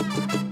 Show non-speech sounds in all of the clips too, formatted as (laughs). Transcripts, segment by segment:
Well, let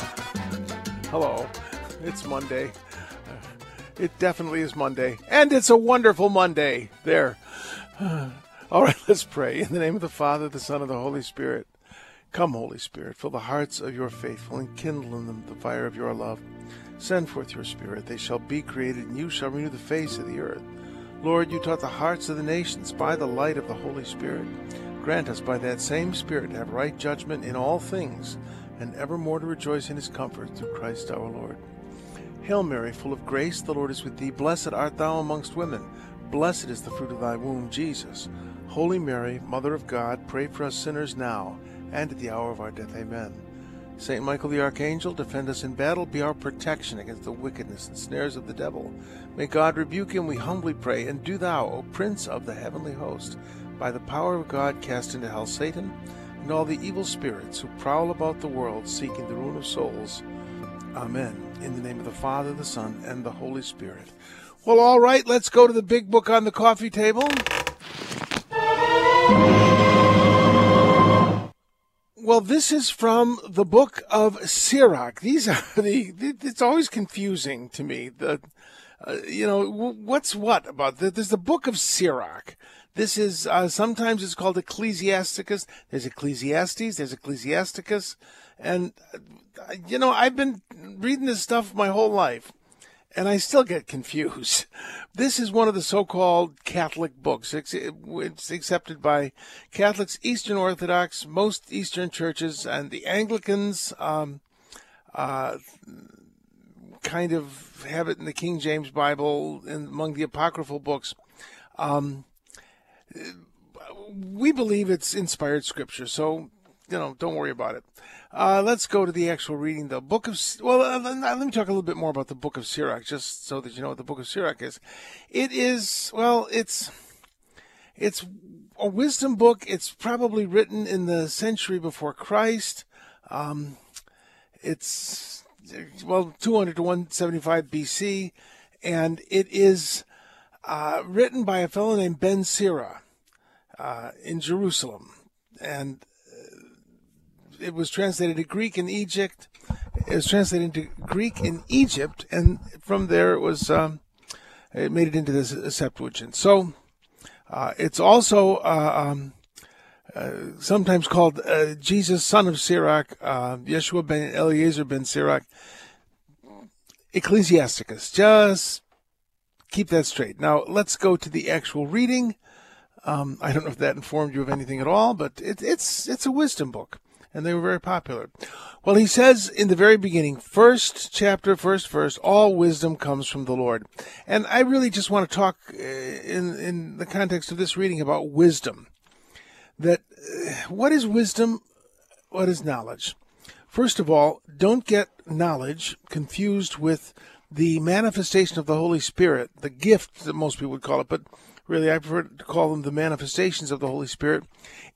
Hello. It's Monday. Uh, It definitely is Monday. And it's a wonderful Monday. There. (sighs) All right, (laughs) let's pray. In the name of the Father, the Son, and the Holy Spirit. Come, Holy Spirit, fill the hearts of your faithful and kindle in them the fire of your love. Send forth your Spirit. They shall be created, and you shall renew the face of the earth. Lord, you taught the hearts of the nations by the light of the Holy Spirit. Grant us by that same Spirit to have right judgment in all things, and evermore to rejoice in his comfort through Christ our Lord. Hail Mary, full of grace, the Lord is with thee. Blessed art thou amongst women. Blessed is the fruit of thy womb, Jesus. Holy Mary, Mother of God, pray for us sinners now and at the hour of our death. Amen. Saint Michael the Archangel, defend us in battle, be our protection against the wickedness and snares of the devil. May God rebuke him, we humbly pray. And do thou, O Prince of the heavenly host, by the power of God cast into hell Satan and all the evil spirits who prowl about the world seeking the ruin of souls. Amen. In the name of the Father, the Son, and the Holy Spirit. Well, all right, let's go to the big book on the coffee table. Well, this is from the book of Sirach. These are (laughs) the, it's always confusing to me. The, uh, you know, what's what about the, there's the book of Sirach. This is, uh, sometimes it's called Ecclesiasticus. There's Ecclesiastes, there's Ecclesiasticus. And, uh, you know, I've been reading this stuff my whole life and I still get confused. (laughs) This is one of the so-called Catholic books. It's, it's accepted by Catholics, Eastern Orthodox, most Eastern churches, and the Anglicans. Um, uh, kind of have it in the King James Bible and among the apocryphal books. Um, we believe it's inspired scripture, so you know, don't worry about it. Uh, let's go to the actual reading. The book of well, uh, let me talk a little bit more about the book of Sirach, just so that you know what the book of Sirach is. It is well, it's it's a wisdom book. It's probably written in the century before Christ. Um, it's well 200 to 175 BC, and it is uh, written by a fellow named Ben Sira uh, in Jerusalem, and it was translated to Greek in Egypt. It was translated into Greek in Egypt, and from there it was um, it made it into the Septuagint. So uh, it's also uh, um, uh, sometimes called uh, Jesus, son of Sirach, uh, Yeshua ben Eliezer ben Sirach, Ecclesiasticus. Just keep that straight. Now let's go to the actual reading. Um, I don't know if that informed you of anything at all, but it, it's it's a wisdom book and they were very popular. Well, he says in the very beginning, first chapter, first verse, all wisdom comes from the Lord. And I really just want to talk uh, in, in the context of this reading about wisdom. That uh, what is wisdom? What is knowledge? First of all, don't get knowledge confused with the manifestation of the Holy Spirit, the gift that most people would call it, but really I prefer to call them the manifestations of the Holy Spirit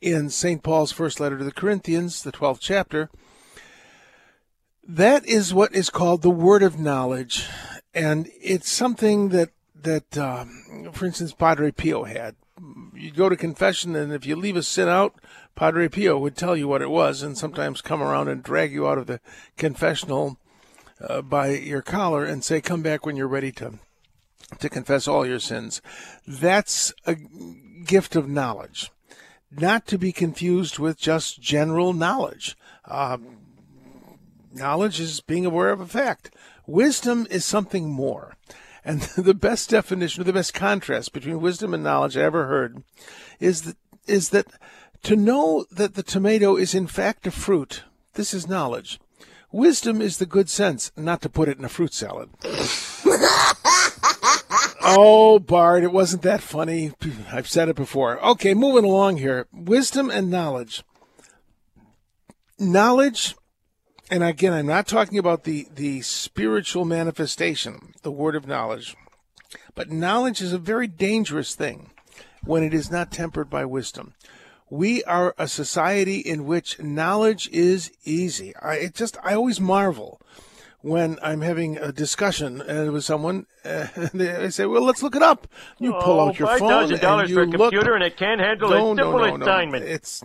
in St. Paul's first letter to the Corinthians, the 12th chapter. That is what is called the word of knowledge. And it's something that, that um, for instance, Padre Pio had. You go to confession, and if you leave a sin out, Padre Pio would tell you what it was, and sometimes come around and drag you out of the confessional uh, by your collar and say, "Come back when you're ready to to confess all your sins." That's a gift of knowledge, not to be confused with just general knowledge. Um, knowledge is being aware of a fact. Wisdom is something more. And (laughs) the best definition, or the best contrast between wisdom and knowledge I ever heard, is that is that to know that the tomato is in fact a fruit. This is knowledge. Wisdom is the good sense not to put it in a fruit salad. (laughs) oh, Bart, it wasn't that funny. I've said it before. Okay, moving along here. Wisdom and knowledge. knowledge, and again, I'm not talking about the, the spiritual manifestation, the word of knowledge, but knowledge is a very dangerous thing when it is not tempered by wisdom. We are a society in which knowledge is easy. I it just I always marvel when I'm having a discussion uh, with someone, (laughs) uh, they say, "Well, let's look it up." You pull oh, out your phone and for you a look. computer, and it can't handle no, a simple no, no. assignment. It's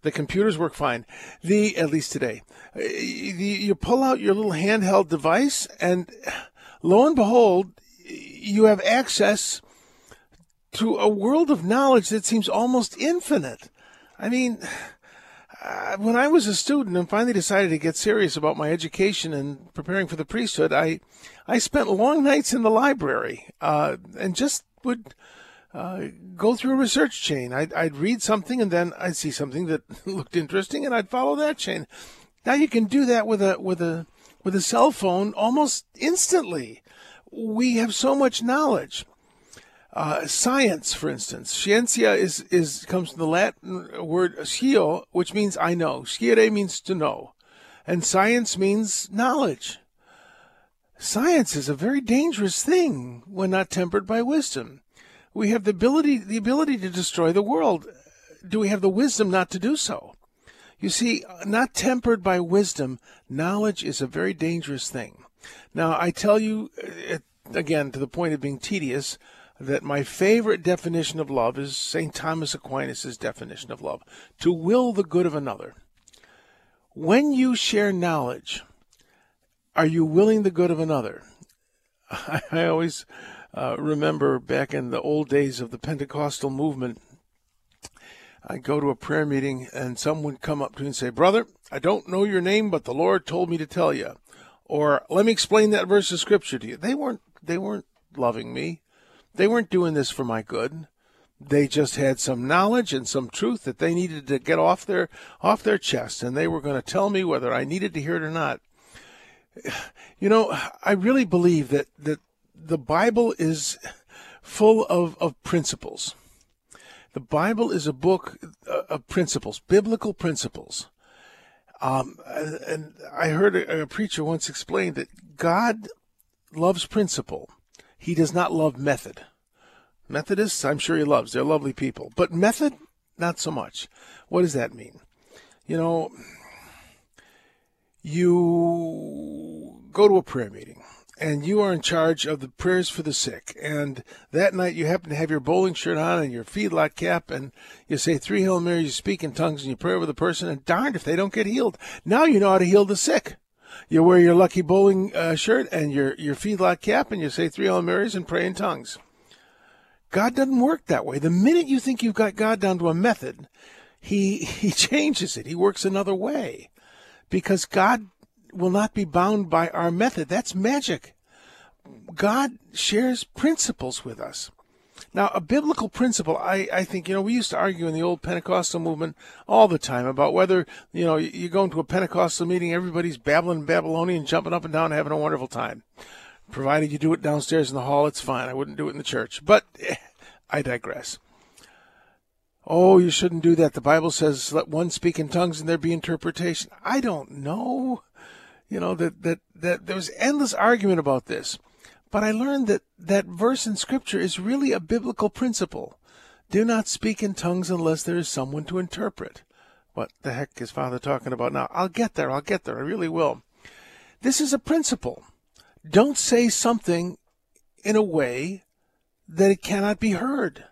the computers work fine. The at least today, Uh, the, you pull out your little handheld device, and (sighs) lo and behold, you have access to a world of knowledge that seems almost infinite. I mean, uh, when I was a student and finally decided to get serious about my education and preparing for the priesthood, I I spent long nights in the library uh, and just would uh, go through a research chain. I'd, I'd read something and then I'd see something that (laughs) looked interesting and I'd follow that chain. Now you can do that with a with a with a cell phone almost instantly. We have so much knowledge. Uh, science, for instance, scientia is, is comes from the Latin word scio, which means I know. Sciere means to know, and science means knowledge. Science is a very dangerous thing when not tempered by wisdom. We have the ability the ability to destroy the world. Do we have the wisdom not to do so? You see, not tempered by wisdom, knowledge is a very dangerous thing. Now, I tell you, uh, again, to the point of being tedious, that my favorite definition of love is St. Thomas Aquinas' definition of love to will the good of another. When you share knowledge, are you willing the good of another? (laughs) I, always uh, remember back in the old days of the Pentecostal movement, I'd go to a prayer meeting and someone would come up to me and say, Brother, I don't know your name, but the Lord told me to tell you. Or let me explain that verse of scripture to you. They weren't they weren't loving me. They weren't doing this for my good. They just had some knowledge and some truth that they needed to get off their off their chest, and they were going to tell me whether I needed to hear it or not. (sighs) You know, I really believe that that the Bible is full of, of principles. The Bible is a book of principles, biblical principles. Um, and I heard a, a preacher once explain that God loves principle. He does not love method. Methodists, I'm sure he loves. They're lovely people. But method, not so much. What does that mean? You know, you go to a prayer meeting and you are in charge of the prayers for the sick. And that night you happen to have your bowling shirt on and your feedlot cap, and you say three Hail Marys, you speak in tongues, and you pray over the person, and darned if they don't get healed. Now you know how to heal the sick. You wear your lucky bowling uh, shirt and your, your feedlot cap, and you say three Hail Marys and pray in tongues. God doesn't work that way. The minute you think you've got God down to a method, he, (laughs) he changes it. He works another way because God will not be bound by our method. That's magic. God shares principles with us. Now, a biblical principle, I, I think, you know, we used to argue in the old Pentecostal movement all the time about whether, you know, you go into a Pentecostal meeting, everybody's babbling Babylonian, jumping up and down, having a wonderful time. Provided you do it downstairs in the hall, it's fine. I wouldn't do it in the church. But eh, I digress. Oh, you shouldn't do that. The Bible says, let one speak in tongues and there be interpretation. I don't know you know that that that there was endless argument about this but i learned that that verse in scripture is really a biblical principle. Do not speak in tongues unless there is someone to interpret. What the heck is father talking about now? I'll get there i'll get there i really will. This is a principle. Don't say something in a way that it cannot be heard.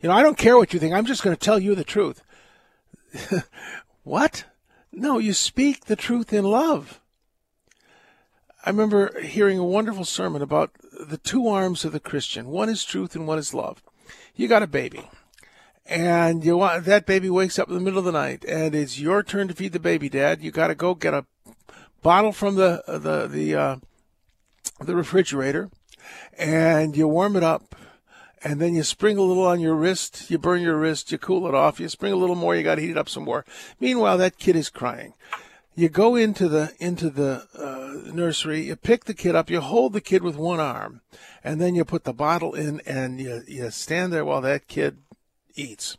You know i don't care what you think i'm just going to tell you the truth. (laughs) What? No, you speak the truth in love. I remember hearing a wonderful sermon about the two arms of the Christian. One is truth and one is love. You got a baby. And you want that baby wakes up in the middle of the night and it's your turn to feed the baby, Dad. You got to go get a bottle from the the the uh, the refrigerator and you warm it up and then you spring a little on your wrist, you burn your wrist, you cool it off, you spring a little more, you got to heat it up some more. Meanwhile, that kid is crying. You go into the into the uh, nursery, you pick the kid up, you hold the kid with one arm, and then you put the bottle in, and you you stand there while that kid eats.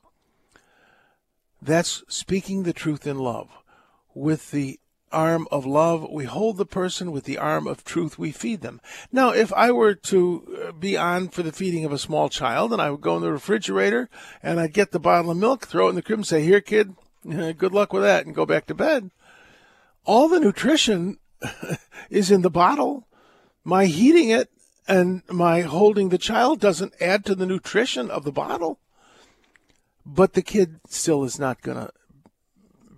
That's speaking the truth in love. with the arm of love. We hold the person with the arm of truth. We feed them. Now, if I were to uh, be on for the feeding of a small child and I would go in the refrigerator and I'd get the bottle of milk, throw it in the crib and say, here, kid, (laughs) good luck with that and go back to bed. All the nutrition (laughs) is in the bottle. My heating it and my holding the child doesn't add to the nutrition of the bottle. But the kid still is not going to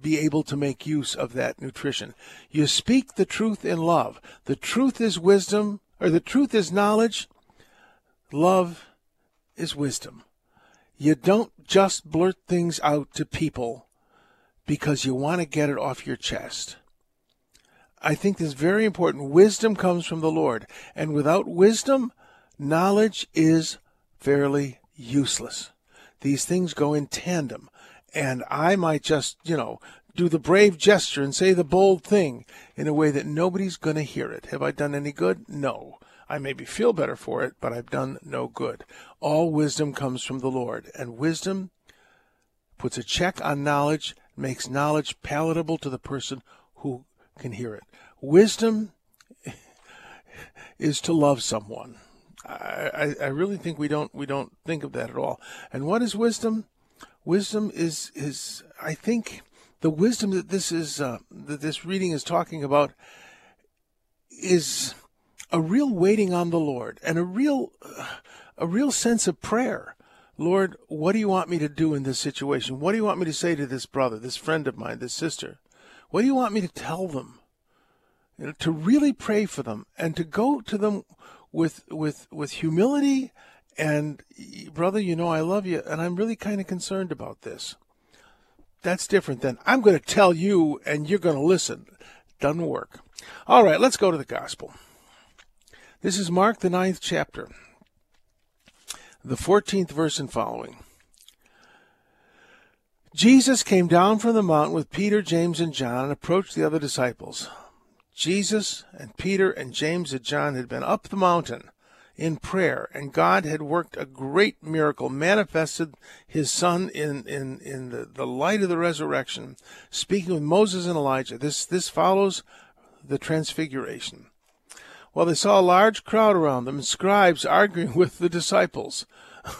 be able to make use of that nutrition. You speak the truth in love. The truth is wisdom, or the truth is knowledge. Love is wisdom. You don't just blurt things out to people because you want to get it off your chest. I think this is very important. Wisdom comes from the Lord, and without wisdom, knowledge is fairly useless. These things go in tandem and I might just, you know, do the brave gesture and say the bold thing in a way that nobody's going to hear it. Have I done any good? No. I maybe feel better for it, but I've done no good. All wisdom comes from the Lord, and wisdom puts a check on knowledge, makes knowledge palatable to the person who can hear it. Wisdom is to love someone. I, I, really think we don't we don't think of that at all. And what is wisdom? wisdom is is I think the wisdom that this is uh, that this reading is talking about is a real waiting on the Lord and a real uh, a real sense of prayer. Lord, what do you want me to do in this situation? What do you want me to say to this brother, this friend of mine, this sister? What do you want me to tell them? You know, to really pray for them and to go to them with with with humility and brother, you know I love you, and I'm really kind of concerned about this. That's different than I'm going to tell you and you're going to listen. Doesn't work. All right, let's go to the gospel. This is Mark, the ninth chapter, the 14th verse and following. Jesus came down from the mountain with Peter, James, and John and approached the other disciples. Jesus and Peter and James and John had been up the mountain in prayer, and God had worked a great miracle, manifested his son in, in, in the, the light of the resurrection, speaking with Moses and Elijah. This, this follows the transfiguration. Well, they saw a large crowd around them scribes arguing (laughs) with the disciples.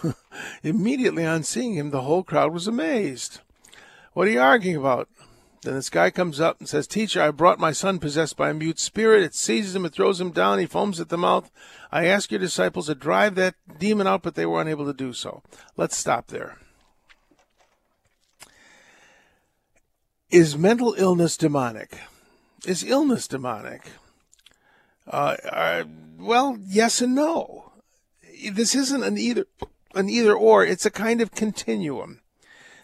(laughs) Immediately on seeing him, the whole crowd was amazed. What are you arguing about? Then this guy comes up and says, Teacher, I brought my son possessed by a mute spirit. It seizes him and throws him down. He foams at the mouth. I asked your disciples to drive that demon out, but they were unable to do so. Let's stop there. Is mental illness demonic? Is illness demonic? Uh, uh, well, yes and no. This isn't an either an either or. It's a kind of continuum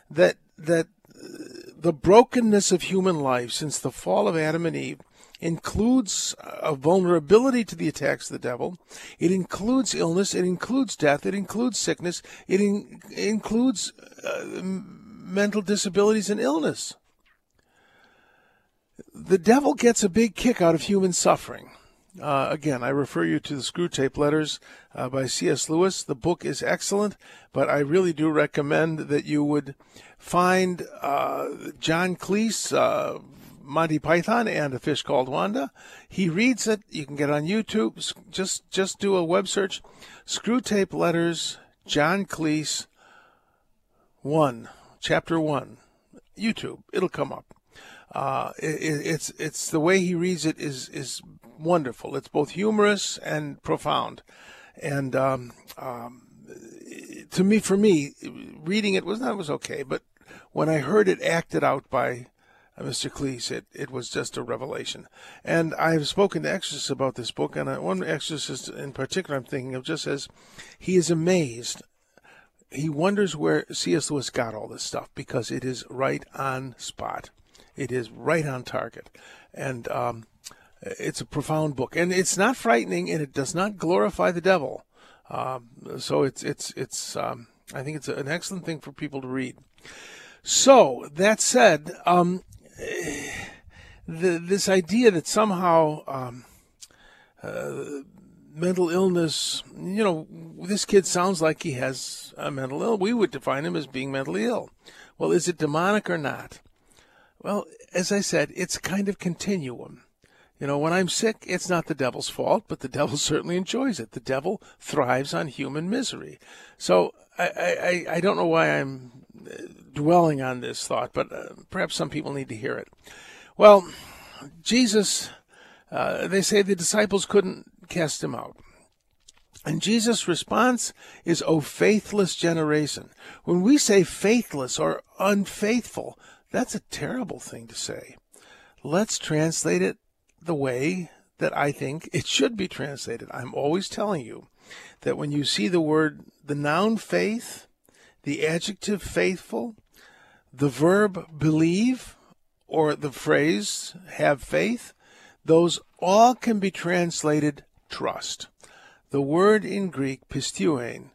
that that the brokenness of human life since the fall of Adam and Eve includes a vulnerability to the attacks of the devil. It includes illness. It includes death. It includes sickness. It in, includes uh, mental disabilities and illness. The devil gets a big kick out of human suffering. Uh, again, I refer you to the Screwtape Letters uh, by C.S. Lewis. The book is excellent, but I really do recommend that you would find uh, John Cleese, uh, Monty Python, and A Fish Called Wanda. He reads it. You can get it on YouTube. Just just do a web search. Screwtape Letters, John Cleese, one, chapter one, YouTube. It'll come up. Uh, it, it's it's the way he reads it is is wonderful. It's both humorous and profound, and um, um, to me, for me, reading it was that was okay, but when I heard it acted out by uh, Mr. Cleese, it, it was just a revelation. And I have spoken to exorcists about this book, and one exorcist in particular I'm thinking of just says he is amazed. He wonders where C.S. Lewis got all this stuff because it is right on spot. It is right on target. And um, it's a profound book. And it's not frightening, and it does not glorify the devil. Um, so it's, it's, it's um, I think it's an excellent thing for people to read. So that said, um, the, this idea that somehow um, uh, mental illness, you know, this kid sounds like he has a mental ill. We would define him as being mentally ill. Well, is it demonic or not? Well, as I said, it's a kind of continuum. You know, when I'm sick, it's not the devil's fault, but the (laughs) devil certainly enjoys it. The devil thrives on human misery. So I, I, I don't know why I'm uh, dwelling on this thought, but uh, perhaps some people need to hear it. Well, Jesus, uh, they say the disciples couldn't cast him out. And Jesus' response is, O faithless generation. When we say faithless or unfaithful, that's a terrible thing to say. Let's translate it the way that I think it should be translated. I'm always telling you that when you see the word, the noun faith, the adjective faithful, the verb believe, or the phrase have faith, those all can be translated trust. The word in Greek, pisteuein,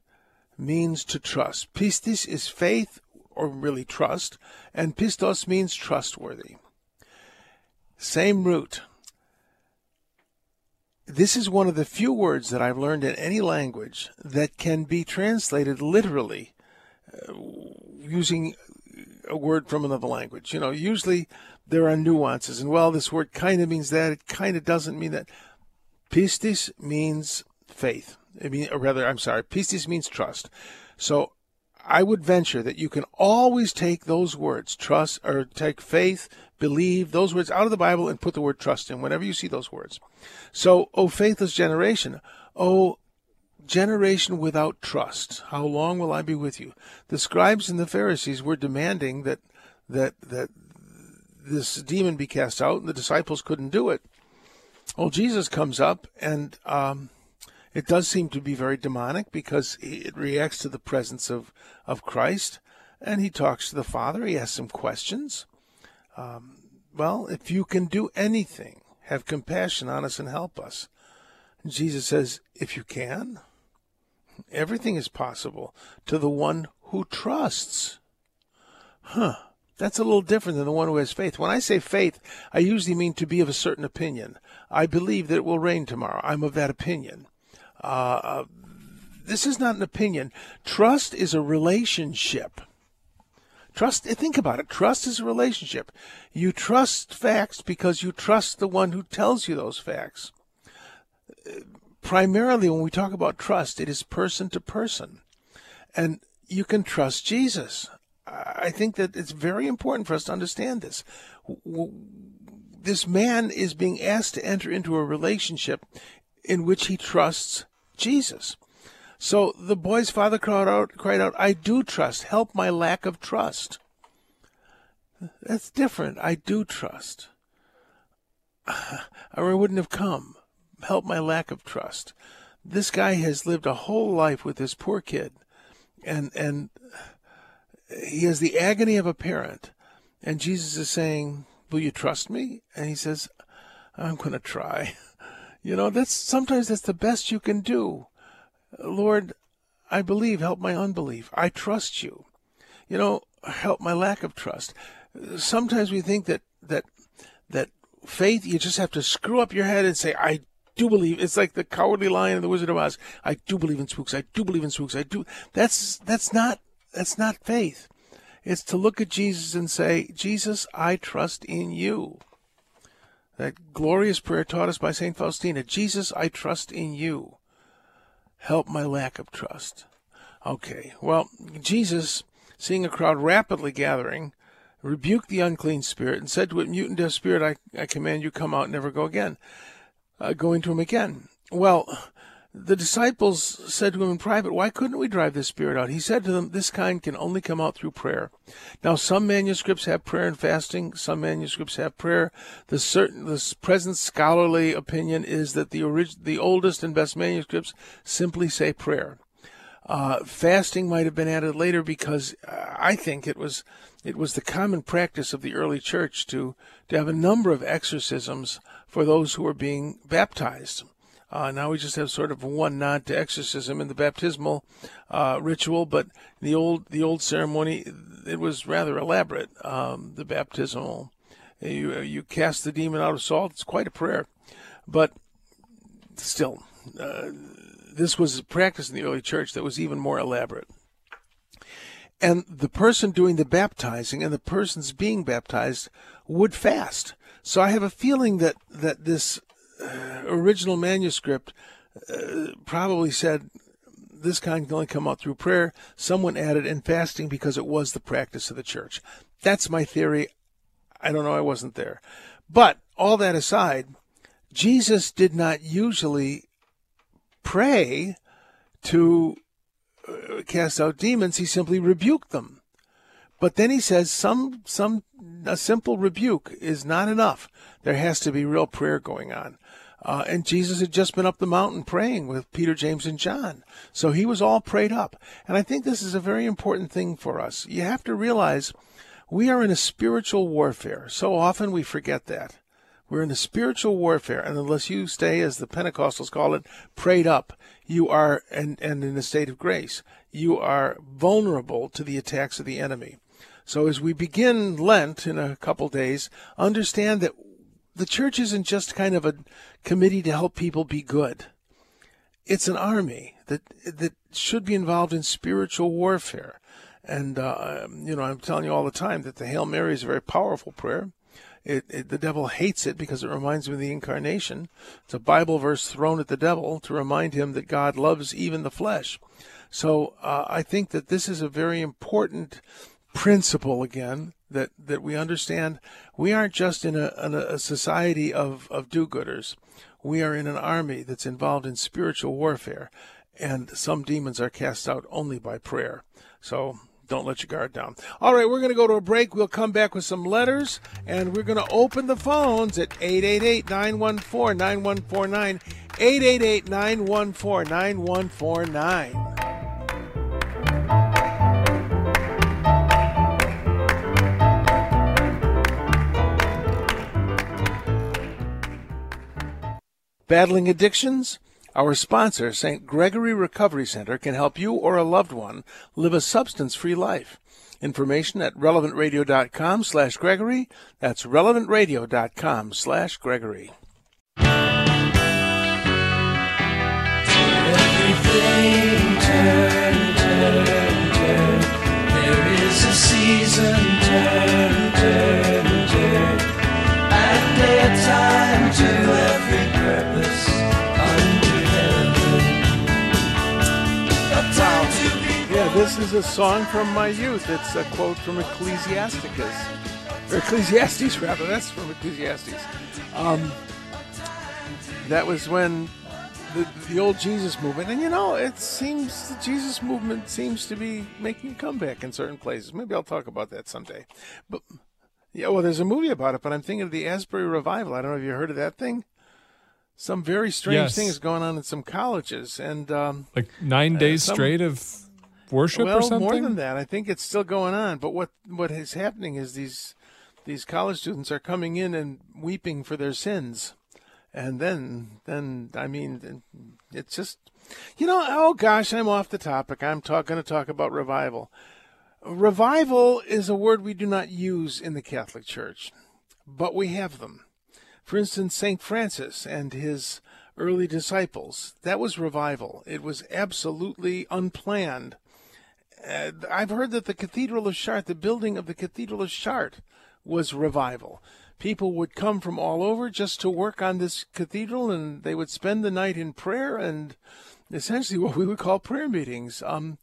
means to trust. Pistis is faith, or really trust, and pistos means trustworthy. Same root. This is one of the few words that I've learned in any language that can be translated literally uh, using a word from another language. You know, usually there are nuances, and well, this word kind of means that, it kind of doesn't mean that. Pistis means faith. I mean, or rather, I'm sorry, pistis means trust. So I would venture that you can always take those words, trust, or take faith, believe, those words out of the Bible and put the word trust in whenever you see those words. So, O faithless generation, O generation without trust, how long will I be with you? The scribes and the Pharisees were demanding that that that this demon be cast out, and the disciples couldn't do it. Well, Jesus comes up, and um, it does seem to be very demonic because it reacts to the presence of, of Christ, and he talks to the Father. He asks some questions. Um, well, if you can do anything, have compassion on us and help us. And Jesus says, if you can, everything is possible to the one who trusts. Huh. That's a little different than the one who has faith. When I say faith, I usually mean to be of a certain opinion. I believe that it will rain tomorrow. I'm of that opinion. Uh, uh, this is not an opinion. Trust is a relationship. Trust, think about it. Trust is a relationship. You trust facts because you trust the one who tells you those facts. Primarily, when we talk about trust, it is person to person. And you can trust Jesus. I think that it's very important for us to understand this. This man is being asked to enter into a relationship in which he trusts Jesus. So the boy's father cried out, cried out, I do trust. Help my lack of trust. That's different. I do trust. (sighs) Or I wouldn't have come. Help my lack of trust. This guy has lived a whole life with this poor kid. And, and he has the agony of a parent. And Jesus is saying, Will you trust me? And he says, I'm going to try. (laughs) You know, that's sometimes that's the best you can do. Lord, I believe, help my unbelief. I trust you. You know, help my lack of trust. Sometimes we think that that that faith you just have to screw up your head and say, I do believe. It's like the cowardly lion and the wizard of Oz. I do believe in spooks. I do believe in spooks. I do. That's that's not that's not faith. It's to look at Jesus and say, Jesus, I trust in you. That glorious prayer taught us by St. Faustina Jesus, I trust in you. Help my lack of trust. Okay, well, Jesus, seeing a crowd rapidly gathering, rebuked the unclean spirit and said to it, Mutant deaf spirit, I, I command you, come out never go again. Uh, going to him again. Well, the disciples said to him in private, Why couldn't we drive this spirit out? He said to them, This kind can only come out through prayer. Now, some manuscripts have prayer and fasting, some manuscripts have prayer. The, certain, the present scholarly opinion is that the, orig- the oldest and best manuscripts simply say prayer. Uh, fasting might have been added later because uh, I think it was it was the common practice of the early church to to have a number of exorcisms for those who were being baptized. Uh, now we just have sort of one nod to exorcism in the baptismal uh, ritual, but the old the old ceremony it was rather elaborate. Um, the baptismal, you you cast the demon out of salt. It's quite a prayer, but still, uh, this was a practice in the early church that was even more elaborate. and the person doing the baptizing and the persons being baptized would fast. So I have a feeling that that this original manuscript uh, probably said this kind can only come out through prayer. Someone added and fasting because it was the practice of the church. That's my theory. I don't know. I wasn't there. But all that aside, Jesus did not usually pray to uh, cast out demons. He simply rebuked them. But then he says some some a simple rebuke is not enough. There has to be real prayer going on. Uh, and Jesus had just been up the mountain praying with Peter, James, and John. So he was all prayed up. And I think this is a very important thing for us. You have to realize we are in a spiritual warfare. So often we forget that. We're in a spiritual warfare, and unless you stay, as the Pentecostals call it, prayed up, you are, and, and in a state of grace, you are vulnerable to the attacks of the enemy. So as we begin Lent in a couple days, understand that the church isn't just kind of a committee to help people be good. It's an army that that should be involved in spiritual warfare. And uh, you know, I'm telling you all the time that the Hail Mary is a very powerful prayer. It, it, the devil hates it because it reminds him of the incarnation. It's a Bible verse thrown at the devil to remind him that God loves even the flesh. So uh, I think that this is a very important principle again that, that we understand we aren't just in a, in a society of, of do-gooders. We are in an army that's involved in spiritual warfare, and some demons are cast out only by prayer. So don't let your guard down. All right, we're going to go to a break. We'll come back with some letters, and we're going to open the phones at 888 914 9149. 888 914 9149. Battling addictions? Our sponsor, St. Gregory Recovery Center, can help you or a loved one live a substance-free life. Information at relevantradio.com slash Gregory. That's relevantradio.com slash Gregory. Everything a song from my youth. It's a quote from Ecclesiasticus. Or Ecclesiastes, rather. That's from Ecclesiastes. Um, that was when the, the old Jesus movement, and you know, it seems the Jesus movement seems to be making a comeback in certain places. Maybe I'll talk about that someday. But yeah, well, there's a movie about it, but I'm thinking of the Asbury Revival. I don't know if you heard of that thing. Some very strange Yes. things going on in some colleges, and um, Like nine days some- straight of worship well, or something? more than that. I think it's still going on. But what what is happening is these these college students are coming in and weeping for their sins, and then then I mean, it's just you know. Oh gosh, I'm off the topic. I'm talk, going to talk about revival. Revival is a word we do not use in the Catholic Church, but we have them. For instance, St. Francis and his early disciples, that was revival. It was absolutely unplanned. Uh, I've heard that the Cathedral of Chartres, the building of the Cathedral of Chartres, was revival. People would come from all over just to work on this cathedral, and they would spend the night in prayer and essentially what we would call prayer meetings. Um,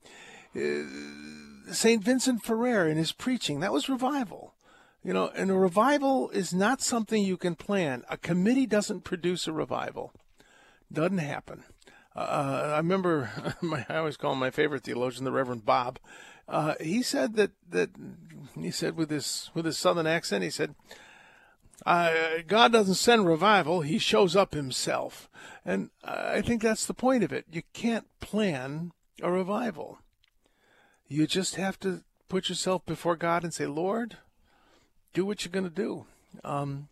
St. Vincent Ferrer in his preaching, that was revival. You know, and a revival is not something you can plan. A committee doesn't produce a revival. Doesn't happen. Uh, I remember, (laughs) my, I always call him my favorite theologian, the Reverend Bob. Uh, he said that that he said with his with his southern accent, he said, uh, "God doesn't send revival; He shows up Himself." And I think that's the point of it. You can't plan a revival. You just have to put yourself before God and say, "Lord, do what you're going to do." Um,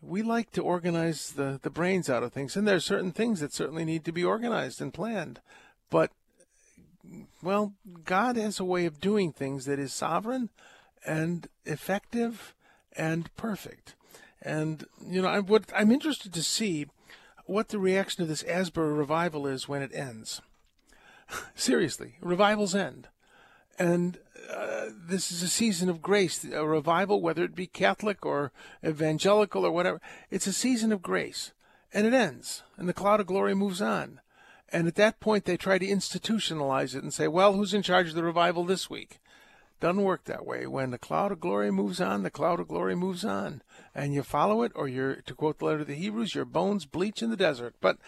we like to organize the, the brains out of things, and there are certain things that certainly need to be organized and planned. But, well, God has a way of doing things that is sovereign and effective and perfect. And, you know, I'm, what, I'm interested to see what the reaction of this Asbury revival is when it ends. (laughs) Seriously, revivals end. And uh, this is a season of grace, a revival, whether it be Catholic or evangelical or whatever. It's a season of grace. And it ends, and the cloud of glory moves on. And at that point, they try to institutionalize it and say, well, who's in charge of the revival this week? Doesn't work that way. When the cloud of glory moves on, the cloud of glory moves on. And you follow it, or you're, to quote the letter of the Hebrews, your bones bleach in the desert. But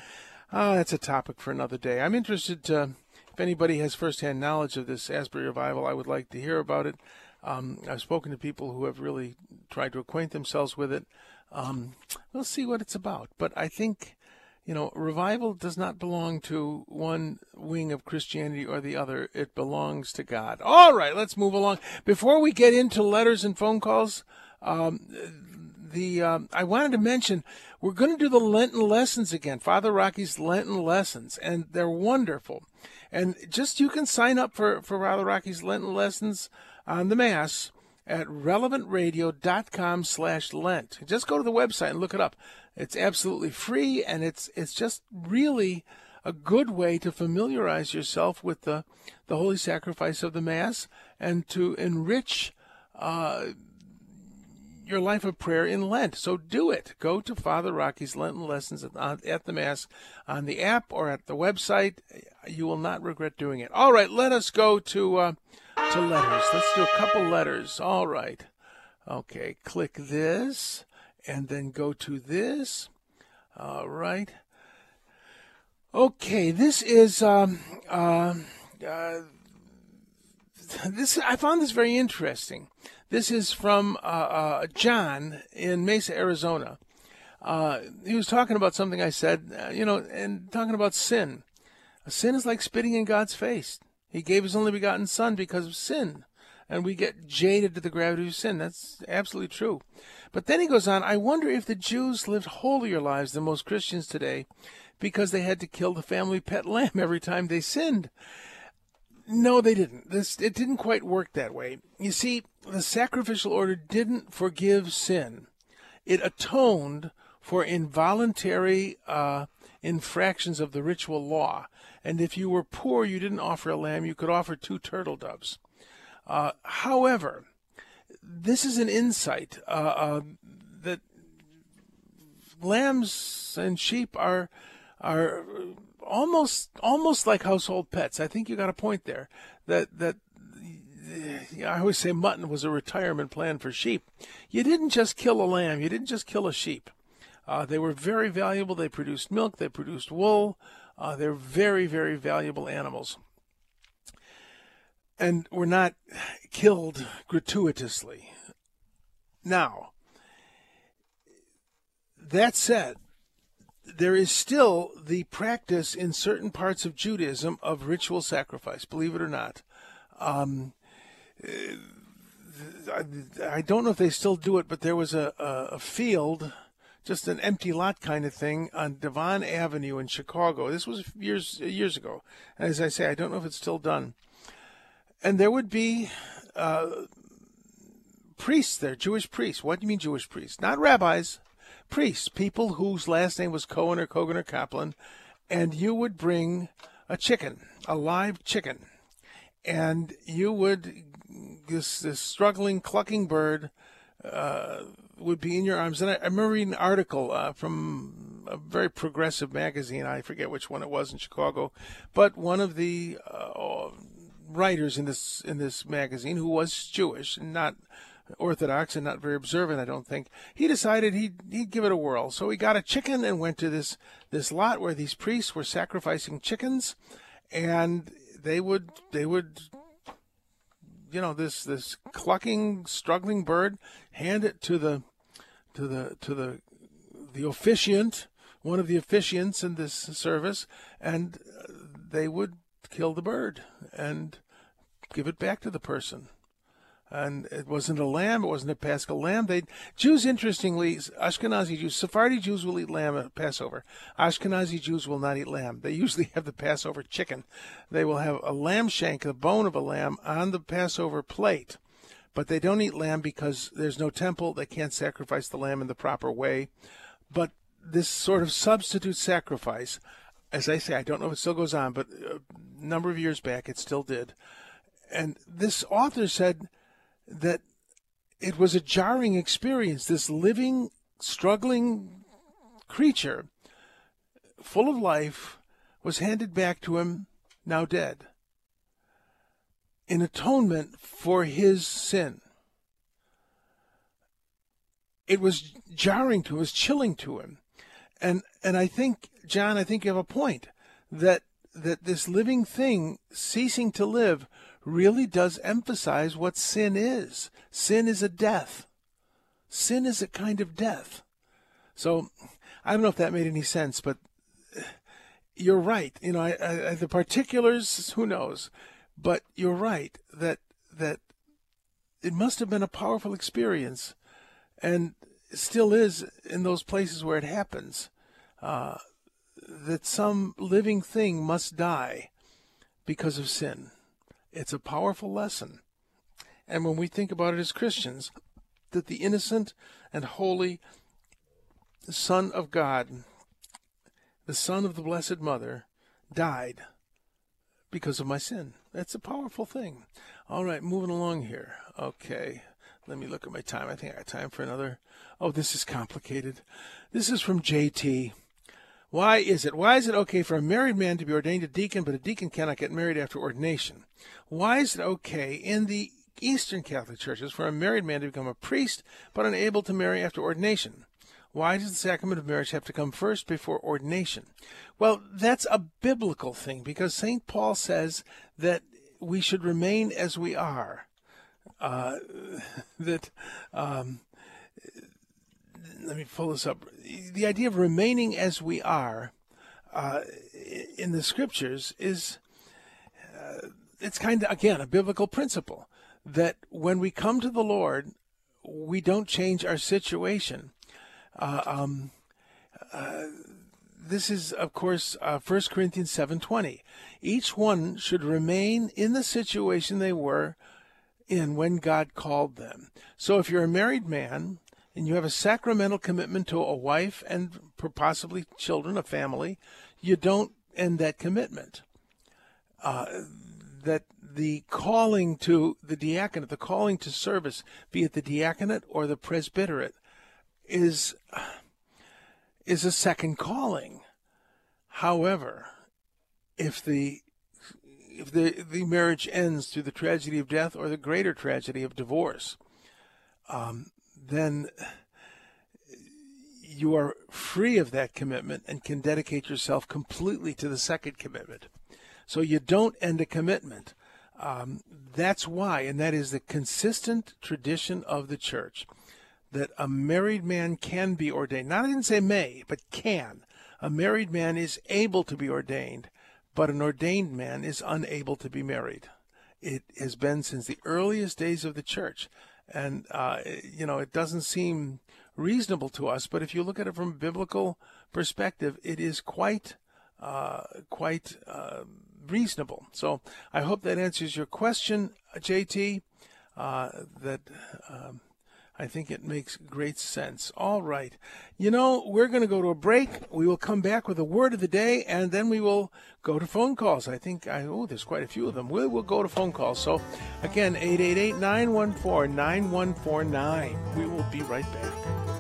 uh, that's a topic for another day. I'm interested to, if anybody has firsthand knowledge of this Asbury revival, I would like to hear about it. Um, I've spoken to people who have really tried to acquaint themselves with it. Um, we'll see what it's about. But I think, you know, revival does not belong to one wing of Christianity or the other. It belongs to God. All right, let's move along. Before we get into letters and phone calls, um, the um, I wanted to mention we're going to do the Lenten lessons again, Father Rocky's Lenten lessons, and they're wonderful. And just you can sign up for for Father Rocky's Lenten lessons on the Mass at relevantradio.com slash Lent. Just go to the website and look it up. It's absolutely free and it's it's just really a good way to familiarize yourself with the, the holy sacrifice of the Mass and to enrich uh, your life of prayer in Lent. So do it. Go to Father Rocky's Lenten Lessons at, the Mass on the app or at the website. You will not regret doing it. All right, let us go to uh, to letters. Let's do a couple letters. All right. Okay, click this and then go to this. All right. Okay, this is um, uh, uh, (laughs) this. I found this very interesting. This is from uh, uh, John in Mesa, Arizona. Uh, he was talking about something I said, uh, you know, and talking about sin. Sin is like spitting in God's face. He gave his only begotten Son because of sin. And we get jaded to the gravity of sin. That's absolutely true. But then he goes on, I wonder if the Jews lived holier lives than most Christians today because they had to kill the family pet lamb every time they sinned. No, they didn't. This it didn't quite work that way. You see, the sacrificial order didn't forgive sin. It atoned for involuntary uh, infractions of the ritual law. And if you were poor, you didn't offer a lamb, you could offer two turtle doves. Uh, however, this is an insight uh, uh, that lambs and sheep are are almost almost like household pets. I think you got a point there. That that I always say mutton was a retirement plan for sheep. You didn't just kill a lamb. You didn't just kill a sheep. Uh, they were very valuable. They produced milk. They produced wool. Uh, they're very, very valuable animals. And were not killed gratuitously. Now, that said, there is still the practice in certain parts of Judaism of ritual sacrifice, believe it or not. Um, I don't know if they still do it, but there was a, a, field, just an empty lot kind of thing on Devon Avenue in Chicago. This was years years ago. As I say, I don't know if it's still done. And there would be uh, priests there, Jewish priests. What do you mean Jewish priests? Not rabbis, priests, people whose last name was Cohen or Kogan or Kaplan, and you would bring a chicken, a live chicken, and you would this this struggling clucking bird uh, would be in your arms. And I, I remember reading an article uh, from a very progressive magazine. I forget which one it was in Chicago, but one of the uh, writers in this in this magazine who was Jewish and not orthodox and not very observant, I don't think. He decided he'd, he'd give it a whirl. So he got a chicken and went to this, this lot where these priests were sacrificing chickens and they would, they would, you know, this, this clucking, struggling bird, hand it to the, to the, to the, the officiant, one of the officiants in this service, and they would kill the bird and give it back to the person and it wasn't a lamb. It wasn't a Paschal lamb. They Jews, interestingly, Ashkenazi Jews, Sephardi Jews will eat lamb at Passover. Ashkenazi Jews will not eat lamb. They usually have the Passover chicken. They will have a lamb shank, the bone of a lamb, on the Passover plate. But they don't eat lamb because there's no temple. They can't sacrifice the lamb in the proper way. But this sort of substitute sacrifice, as I say, I don't know if it still goes on, but a number of years back it still did and this author said that it was a jarring experience. This living, struggling creature, full of life, was handed back to him, now dead, in atonement for his sin. It was jarring to him, it was chilling to him. And and I think, John, I think you have a point that that this living thing ceasing to live really does emphasize what sin is. Sin is a death. Sin is a kind of death. So I don't know if that made any sense, but you're right. You know, I, I, the particulars, who knows? But you're right that that it must have been a powerful experience, and still is in those places where it happens. Uh, that some living thing must die because of sin. It's a powerful lesson. And when we think about it as Christians, that the innocent and holy Son of God, the Son of the Blessed Mother, died because of my sin. That's a powerful thing. All right, moving along here. Okay, let me look at my time. I think I got time for another. Oh, this is complicated. This is from JT. Why is it? Why is it okay for a married man to be ordained a deacon, but a deacon cannot get married after ordination? Why is it okay in the Eastern Catholic churches for a married man to become a priest, but unable to marry after ordination? Why does the sacrament of marriage have to come first before ordination? Well, that's a biblical thing because St. Paul says that we should remain as we are. Uh, (laughs) that um, let me pull this up. The idea of remaining as we are uh, in the scriptures is uh, it's kind of again a biblical principle that when we come to the Lord, we don't change our situation. Uh, um, uh, this is, of course, uh, 1 Corinthians 7.20. Each one should remain in the situation they were in when God called them. So if you're a married man and you have a sacramental commitment to a wife and possibly children, a family, you don't end that commitment. Uh, that the calling to the diaconate, the calling to service, be it the diaconate or the presbyterate, is is a second calling. However, if the if the the marriage ends through the tragedy of death or the greater tragedy of divorce, um, then you are free of that commitment and can dedicate yourself completely to the second commitment. So you don't end a commitment. Um, that's why, and that is the consistent tradition of the church, that a married man can be ordained. Not I didn't say may, but can. A married man is able to be ordained, but an ordained man is unable to be married. It has been since the earliest days of the church and uh, you know it doesn't seem reasonable to us. But if you look at it from a biblical perspective, it is quite uh, quite uh, reasonable. So I hope that answers your question, JT. Uh, that um, I think it makes great sense. All right. You know, we're going to go to a break. We will come back with a word of the day, and then we will go to phone calls. I think, I, oh, there's quite a few of them. We will go to phone calls. So, again, 888 914 9149. We will be right back.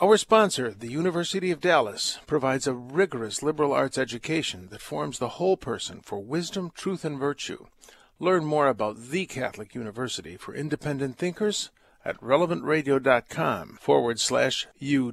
Our sponsor, the University of Dallas, provides a rigorous liberal arts education that forms the whole person for wisdom, truth, and virtue. Learn more about the Catholic University for independent thinkers at relevantradio.com forward slash U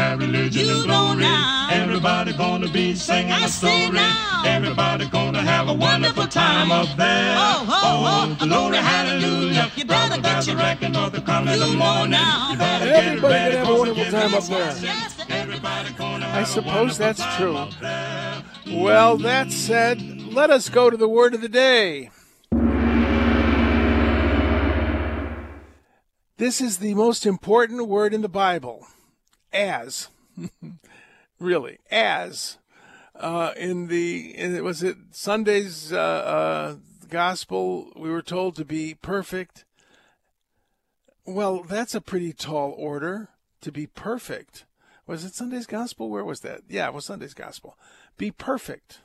Dallas. I say now. Everybody gonna have religion You and know glory. now. Everybody gonna be singing I a say story. now. Everybody gonna have a wonderful time up oh, there. Oh, oh, oh, oh, oh glory, hallelujah. You better From get your- resurrection or the coming of the You know morning. now. You better Everybody get ready gonna have a 'cause wonderful time up there. Yes. Everybody gonna I have a suppose wonderful that's time true. Well, that said, let us go to the word of the day. This is the most important word in the Bible. As. really, as. Uh, in the, in, was it Sunday's uh, uh, gospel, we were told to be perfect. Well, that's a pretty tall order to be perfect. Was it Sunday's gospel? Where was that? Yeah, it was Sunday's gospel. Be perfect.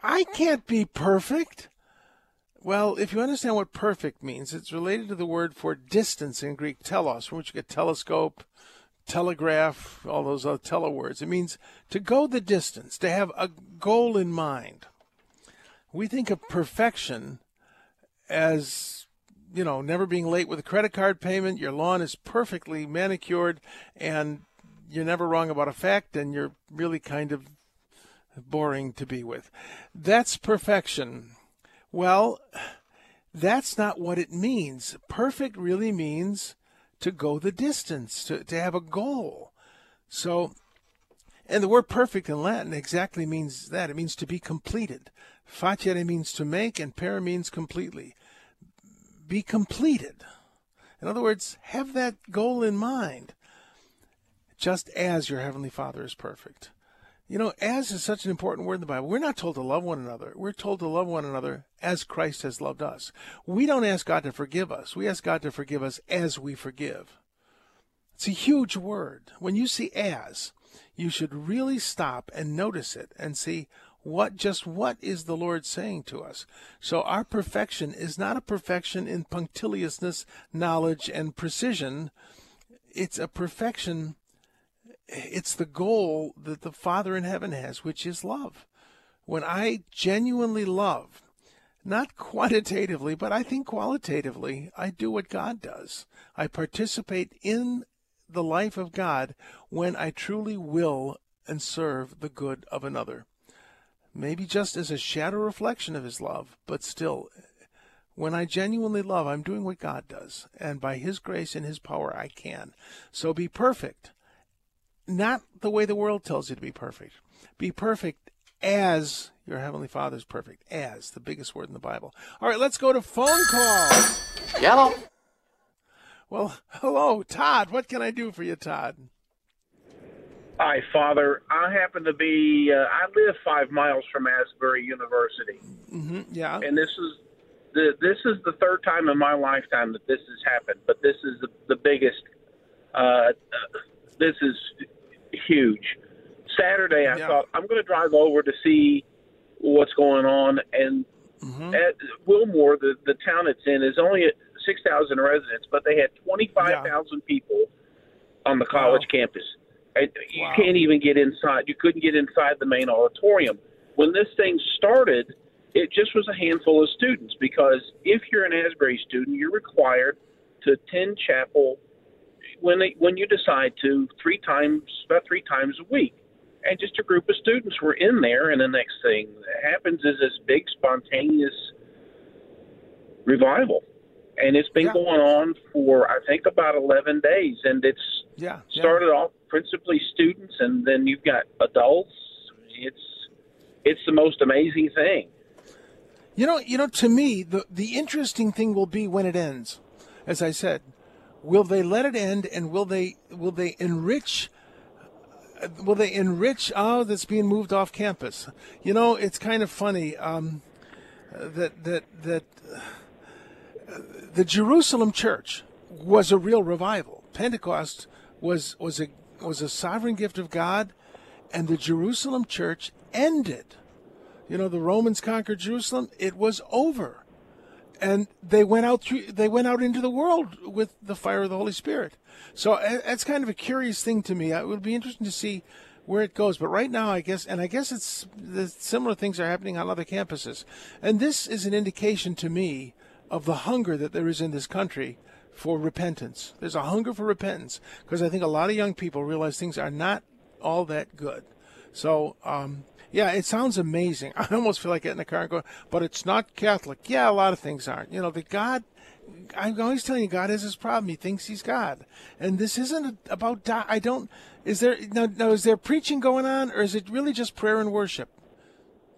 I can't be perfect. Well, if you understand what perfect means, it's related to the word for distance in Greek, telos, from which you get telescope, telegraph, all those other tele words. It means to go the distance, to have a goal in mind. We think of perfection as, you know, never being late with a credit card payment, your lawn is perfectly manicured, and you're never wrong about a fact, and you're really kind of boring to be with. That's perfection. Well, that's not what it means. Perfect really means to go the distance, to, to have a goal. So, and the word perfect in Latin exactly means that. It means to be completed. Facere means to make, and per means completely. Be completed. In other words, have that goal in mind, just as your Heavenly Father is perfect. You know, as is such an important word in the Bible. We're not told to love one another. We're told to love one another as Christ has loved us. We don't ask God to forgive us. We ask God to forgive us as we forgive. It's a huge word. When you see as, you should really stop and notice it and see what just what is the Lord saying to us. So our perfection is not a perfection in punctiliousness, knowledge, and precision. It's a perfection it's the goal that the Father in heaven has, which is love. When I genuinely love, not quantitatively, but I think qualitatively, I do what God does. I participate in the life of God when I truly will and serve the good of another. Maybe just as a shadow reflection of His love, but still, when I genuinely love, I'm doing what God does. And by His grace and His power, I can. So be perfect not the way the world tells you to be perfect. Be perfect as your heavenly Father is perfect. As the biggest word in the Bible. All right, let's go to phone calls. Yellow. Well, hello, Todd. What can I do for you, Todd? Hi, Father. I happen to be. Uh, I live five miles from Asbury University, Mm-hmm. Yeah. and this is the this is the third time in my lifetime that this has happened. But this is the, the biggest. Uh, uh, this is huge. Saturday, I Yeah. thought I'm going to drive over to see what's going on, and Mm-hmm. at Wilmore, the the town it's in, is only at six thousand residents, but they had twenty five thousand people on the college Wow. campus. And you Wow. can't even get inside. You couldn't get inside the main auditorium. When this thing started, it just was a handful of students because if you're an Asbury student, you're required to attend chapel when they, when you decide to three times about three times a week. And just a group of students were in there, and the next thing that happens is this big spontaneous revival, and it's been Yeah. going on for I think about eleven days, and it's Yeah. yeah. started off principally students, and then you've got adults. It's it's the most amazing thing. You know, you know, to me, the the interesting thing will be when it ends. As I said, will they let it end, and will they will they enrich? Will they enrich? Oh, that's being moved off campus. You know, it's kind of funny um, that that that uh, the Jerusalem church was a real revival. Pentecost was was a was a sovereign gift of God, and the Jerusalem church ended you know the romans conquered jerusalem it was over and they went out through they went out into the world with the fire of the holy spirit. So that's kind of a curious thing to me. It would be interesting to see where it goes but right now i guess and i guess it's the similar things are happening on other campuses. And this is an indication to me of the hunger that there is in this country for repentance. There's a hunger for repentance because i think a lot of young people realize things are not all that good. So, um, yeah, it sounds amazing. (laughs) I almost feel like getting in the car and going, but it's not Catholic. Yeah, a lot of things aren't. You know, the God, I'm always telling you, God has his problem. He thinks he's God. And this isn't about, I don't, is there, now, now, is there preaching going on or is it really just prayer and worship?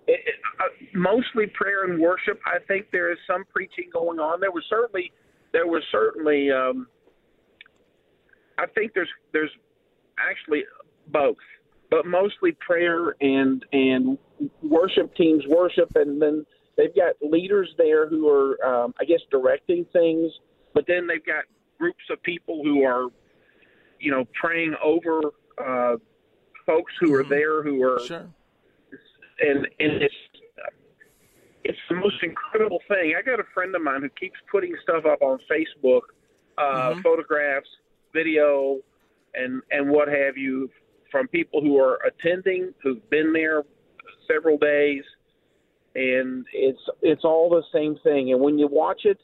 It, it, uh, mostly prayer and worship. I think there is some preaching going on. There was certainly there was certainly um, I think there's there's actually both, but mostly prayer and and worship teams worship, and then they've got leaders there who are, um, I guess, directing things, but then they've got groups of people who are, you know, praying over uh, folks who are there who are Sure. and and it's it's the most incredible thing. I got a friend of mine who keeps putting stuff up on Facebook, uh, photographs, video, and and what have you, from people who are attending, who've been there several days, and it's it's all the same thing. And when you watch it,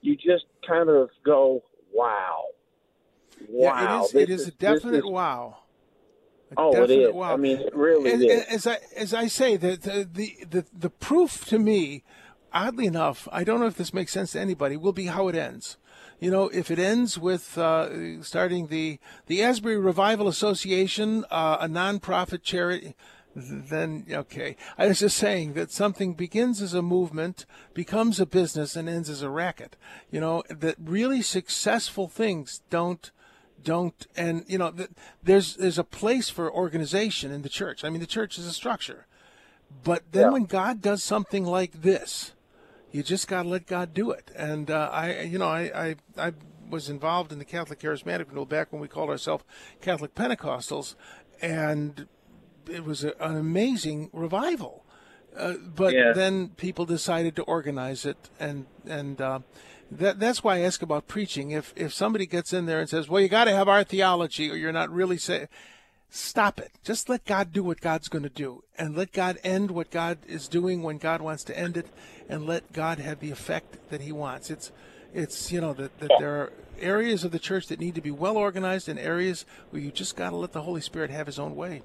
you just kind of go, "Wow, wow!" Yeah, it is. It is a definite is- wow. A Oh, it definite is. Wow. I mean, it really as, is. as I as I say, the, the the the the proof to me, oddly enough, I don't know if this makes sense to anybody, will be how it ends. You know, if it ends with uh, starting the the Asbury Revival Association, uh, a nonprofit charity, then okay. I was just saying that something begins as a movement, becomes a business, and ends as a racket. You know, that really successful things don't don't and you know th- there's there's a place for organization in the church i mean the church is a structure but then Yeah. when god does something like this you just got to let god do it and uh, i you know I, I i was involved in the catholic charismatic renewal back when we called ourselves catholic pentecostals and it was a, an amazing revival uh, but Yeah. then people decided to organize it, and and uh, that that's why I ask about preaching. If if somebody gets in there and says, "Well, you got to have our theology, or you're not really saying," stop it. Just let God do what God's going to do, and let God end what God is doing when God wants to end it, and let God have the effect that He wants. It's it's you know that, that there are areas of the church that need to be well organized, and areas where you just got to let the Holy Spirit have His own way.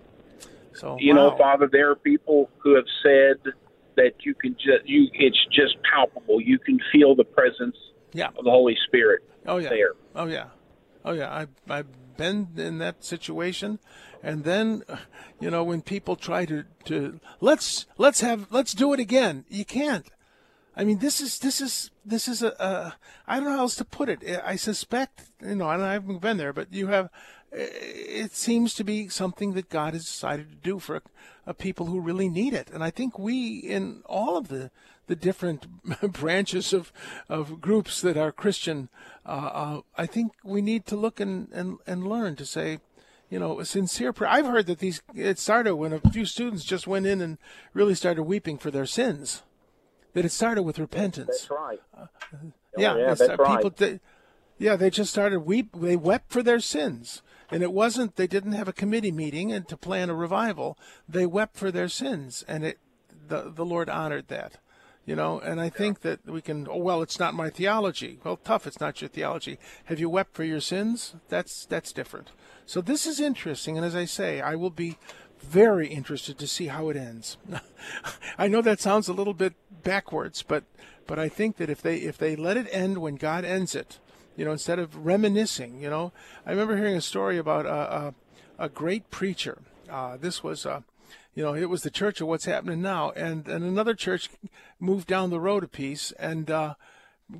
So you know. Father, there are people who have said that you can just you it's just palpable. You can feel the presence yeah. of the Holy Spirit Oh yeah. there. Oh yeah. Oh yeah. I I've been in that situation, and then, you know, when people try to to let's let's have let's do it again, you can't. I mean, this is this is this is a, a I don't know how else to put it. I suspect, you know, I I haven't been there, but you have. It seems to be something that God has decided to do for a, a people who really need it, and I think we, in all of the the different (laughs) branches of of groups that are Christian, uh, uh, I think we need to look and, and and learn to say, you know, a sincere prayer. I've heard that these it started when a few students just went in and really started weeping for their sins. That it started with repentance. That's right. Yeah, yeah, that's uh, right. people. They, yeah, they just started weep. They wept for their sins, and it wasn't. They didn't have a committee meeting and to plan a revival. They wept for their sins, and it the the Lord honored that. You know, and I think that we can. Oh well, it's not my theology. Well, tough. It's not your theology. Have you wept for your sins? That's that's different. So this is interesting, and as I say, I will be very interested to see how it ends. (laughs) I know that sounds a little bit backwards, but but I think that if they if they let it end when God ends it, you know, instead of reminiscing, you know, I remember hearing a story about a a, a great preacher. Uh, this was uh, you know, it was the church of what's happening now, and and another church moved down the road a piece, and uh,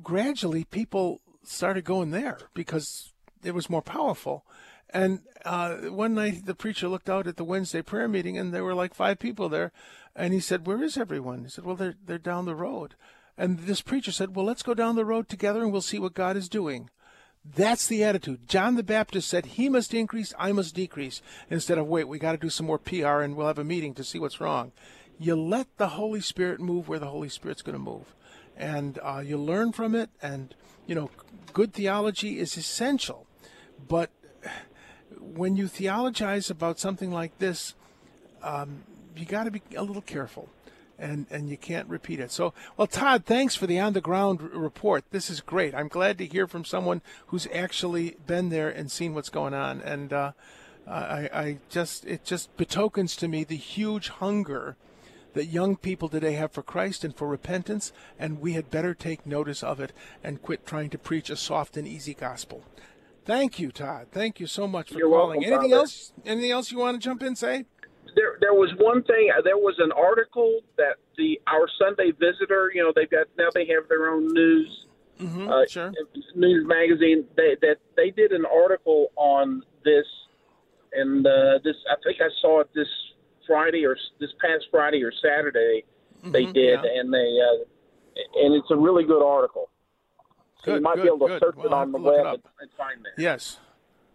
gradually people started going there because it was more powerful. And uh, one night the preacher looked out at the Wednesday prayer meeting, and there were like five people there, and he said, "Where is everyone?" He said, "Well, they're they're down the road." And this preacher said, "Well, let's go down the road together, and we'll see what God is doing." That's the attitude. John the Baptist said, He must increase, I must decrease. Instead of, wait, we got to do some more PR and we'll have a meeting to see what's wrong. You let the Holy Spirit move where the Holy Spirit's going to move. And uh, you learn from it. And, you know, good theology is essential. But when you theologize about something like this, um, you got to be a little careful and and you can't repeat it. So, well, Todd, thanks for the on the ground r- report. This is great. I'm glad to hear from someone who's actually been there and seen what's going on. And uh, I, I just it just betokens to me the huge hunger that young people today have for Christ and for repentance, and we had better take notice of it and quit trying to preach a soft and easy gospel. Thank you, Todd. Thank you so much for You're calling. welcome, Anything else? Anything else you want to jump in? Say. There, there was one thing. There was an article that the our Sunday Visitor. You know, they've got now they have their own news Mm-hmm. uh, sure. news magazine. They, that they did an article on this, and uh, this I think I saw it this Friday or this past Friday or Saturday. they did, Mm-hmm. yeah. and they uh, and it's a really good article. So you might good, be able to good. search Well, it on the web and, and find that. Yes.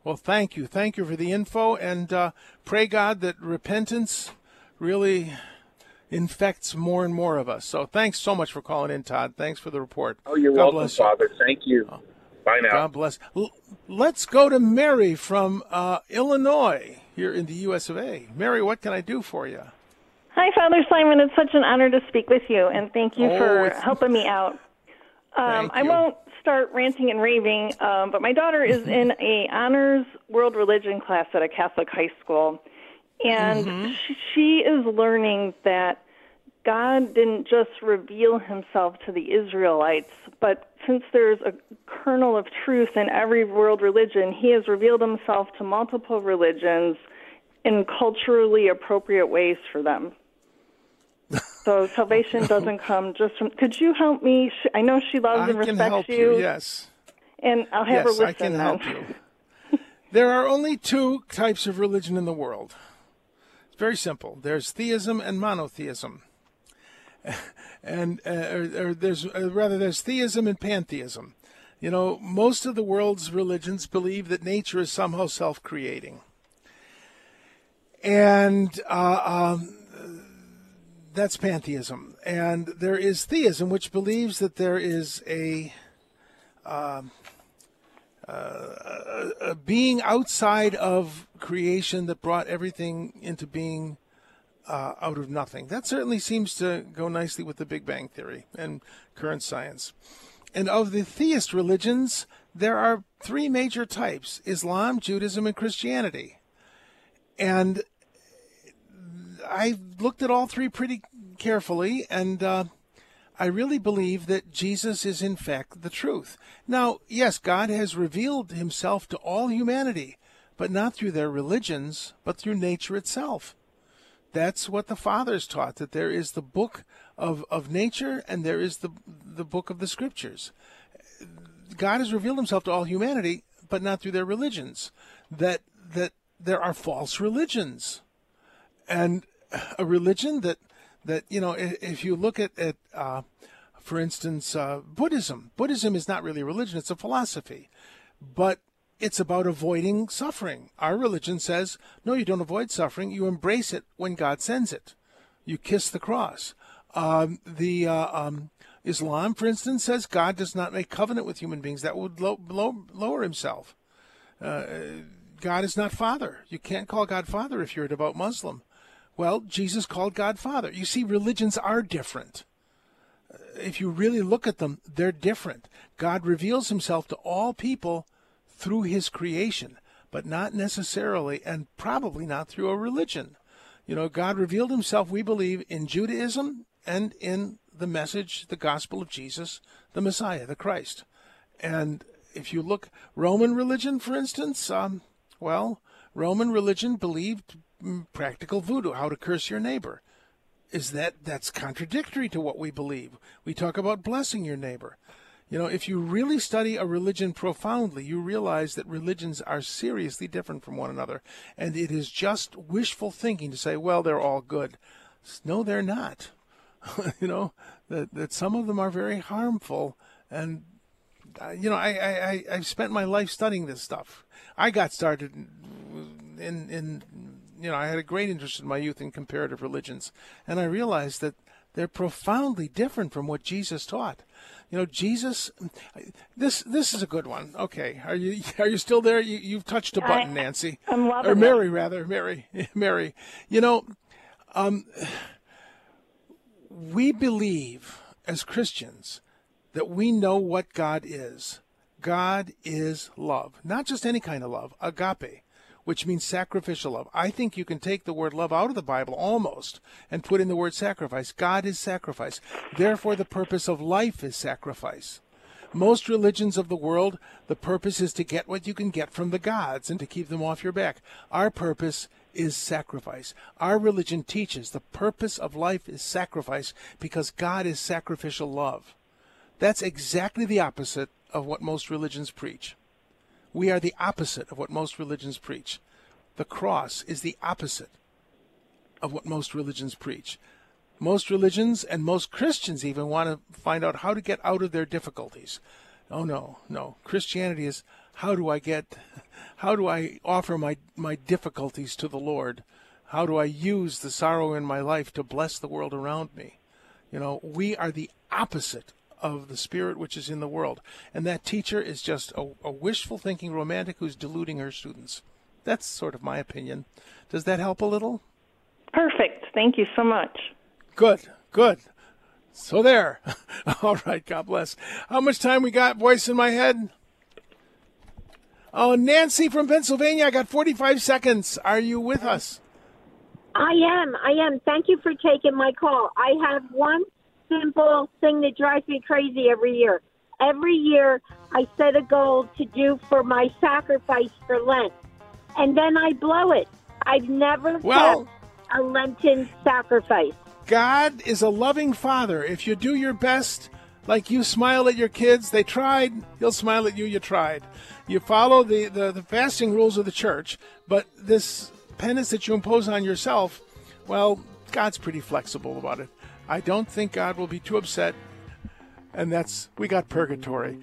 Well, thank you. Thank you for the info. And uh, pray, God, that repentance really infects more and more of us. So thanks so much for calling in, Todd. Thanks for the report. Oh, you're God welcome, bless you. Father. Thank you. Bye now. God bless. L- let's go to Mary from uh, Illinois here in the U.S. of A. Mary, what can I do for you? Hi, Father Simon. It's such an honor to speak with you, and thank you Oh, for it's- helping me out. Um, Thank I won't start ranting and raving, um, but my daughter is in a honors world religion class at a Catholic high school, and Mm-hmm. she, she is learning that God didn't just reveal Himself to the Israelites, but since there's a kernel of truth in every world religion, He has revealed Himself to multiple religions in culturally appropriate ways for them. So salvation doesn't come just from. Could you help me? I know she loves I and can respects help you, you. Yes. and I'll have her yes, listen I can then. help you. (laughs) There are only two types of religion in the world. It's very simple. There's theism and monotheism. (laughs) And uh, or, or there's uh, rather there's theism and pantheism. You know, most of the world's religions believe that nature is somehow self-creating. And uh, um, that's pantheism. And there is theism, which believes that there is a a being outside of creation that brought everything into being uh, out of nothing. That certainly seems to go nicely with the Big Bang Theory and current science. And of the theist religions, there are three major types Islam, Judaism, and Christianity. And I looked at all three pretty carefully, and uh, I really believe that Jesus is, in fact, the truth. Now, yes, God has revealed himself to all humanity, but not through their religions, but through nature itself. That's what the fathers taught, that there is the book of, of nature and there is the, the book of the scriptures. God has revealed himself to all humanity, but not through their religions. That, that there are false religions. And a religion that that you know if you look at at uh, for instance uh, Buddhism Buddhism is not really a religion it's a philosophy but it's about avoiding suffering our religion says no you don't avoid suffering you embrace it when God sends it you kiss the cross um, the uh, um, Islam for instance says God does not make covenant with human beings that would low, lower himself God is not Father. You can't call God Father if you're a devout Muslim. Well, Jesus called God Father. You see, religions are different. If you really look at them, they're different. God reveals himself to all people through his creation, but not necessarily and probably not through a religion. You know, God revealed himself, we believe, in Judaism and in the message, the gospel of Jesus, the Messiah, the Christ. And if you look, Roman religion, for instance, um, well, Roman religion believed practical voodoo, how to curse your neighbor. Is that that's contradictory to what we believe? We talk about blessing your neighbor. You know, if you really study a religion profoundly, you realize that religions are seriously different from one another, and it is just wishful thinking to say, well, they're all good. No, they're not. (laughs) you know, that, that some of them are very harmful, and uh, you know, I, I, I, I've spent my life studying this stuff. I got started in, in, you know, I had a great interest in my youth in comparative religions, and I realized that they're profoundly different from what Jesus taught. You know, Jesus. This this is a good one. Okay, are you (laughs) are you still there? You you've touched a button, I- Nancy, I'm loving or it. Mary rather, Mary, (laughs) Mary. You know, um, we believe as Christians that we know what God is. God is love, not just any kind of love, agape, which means sacrificial love. I think you can take the word love out of the Bible almost and put in the word sacrifice. God is sacrifice. Therefore, the purpose of life is sacrifice. Most religions of the world, the purpose is to get what you can get from the gods and to keep them off your back. Our purpose is sacrifice. Our religion teaches the purpose of life is sacrifice because God is sacrificial love. That's exactly the opposite of what most religions preach. We are the opposite of what most religions preach. The cross is the opposite of what most religions preach. most religions and most Christians even want to find out how to get out of their difficulties. Oh no, no. Christianity is how do I get (laughs) how do I offer my my difficulties to the Lord? How do I use the sorrow in my life to bless the world around me? You know, we are the opposite of the spirit which is in the world. And that teacher is just a, a wishful thinking romantic who's deluding her students. That's sort of my opinion. Does that help a little? Perfect. Thank you so much. Good, good. So there. (laughs) All right, God bless. How much time we got, voice in my head? Oh, Nancy from Pennsylvania, I got 45 seconds. Are you with us? I am. I am. Thank you for taking my call. I have one simple thing that drives me crazy every year. Every year, I set a goal to do for my sacrifice for Lent, and then I blow it. I've never Well- kept a Lenten sacrifice. God is a loving father. If you do your best, like you smile at your kids, they tried, he'll smile at you, you tried. You follow the, the, the fasting rules of the church, but this penance that you impose on yourself, well, God's pretty flexible about it. I don't think God will be too upset. And that's, we got purgatory.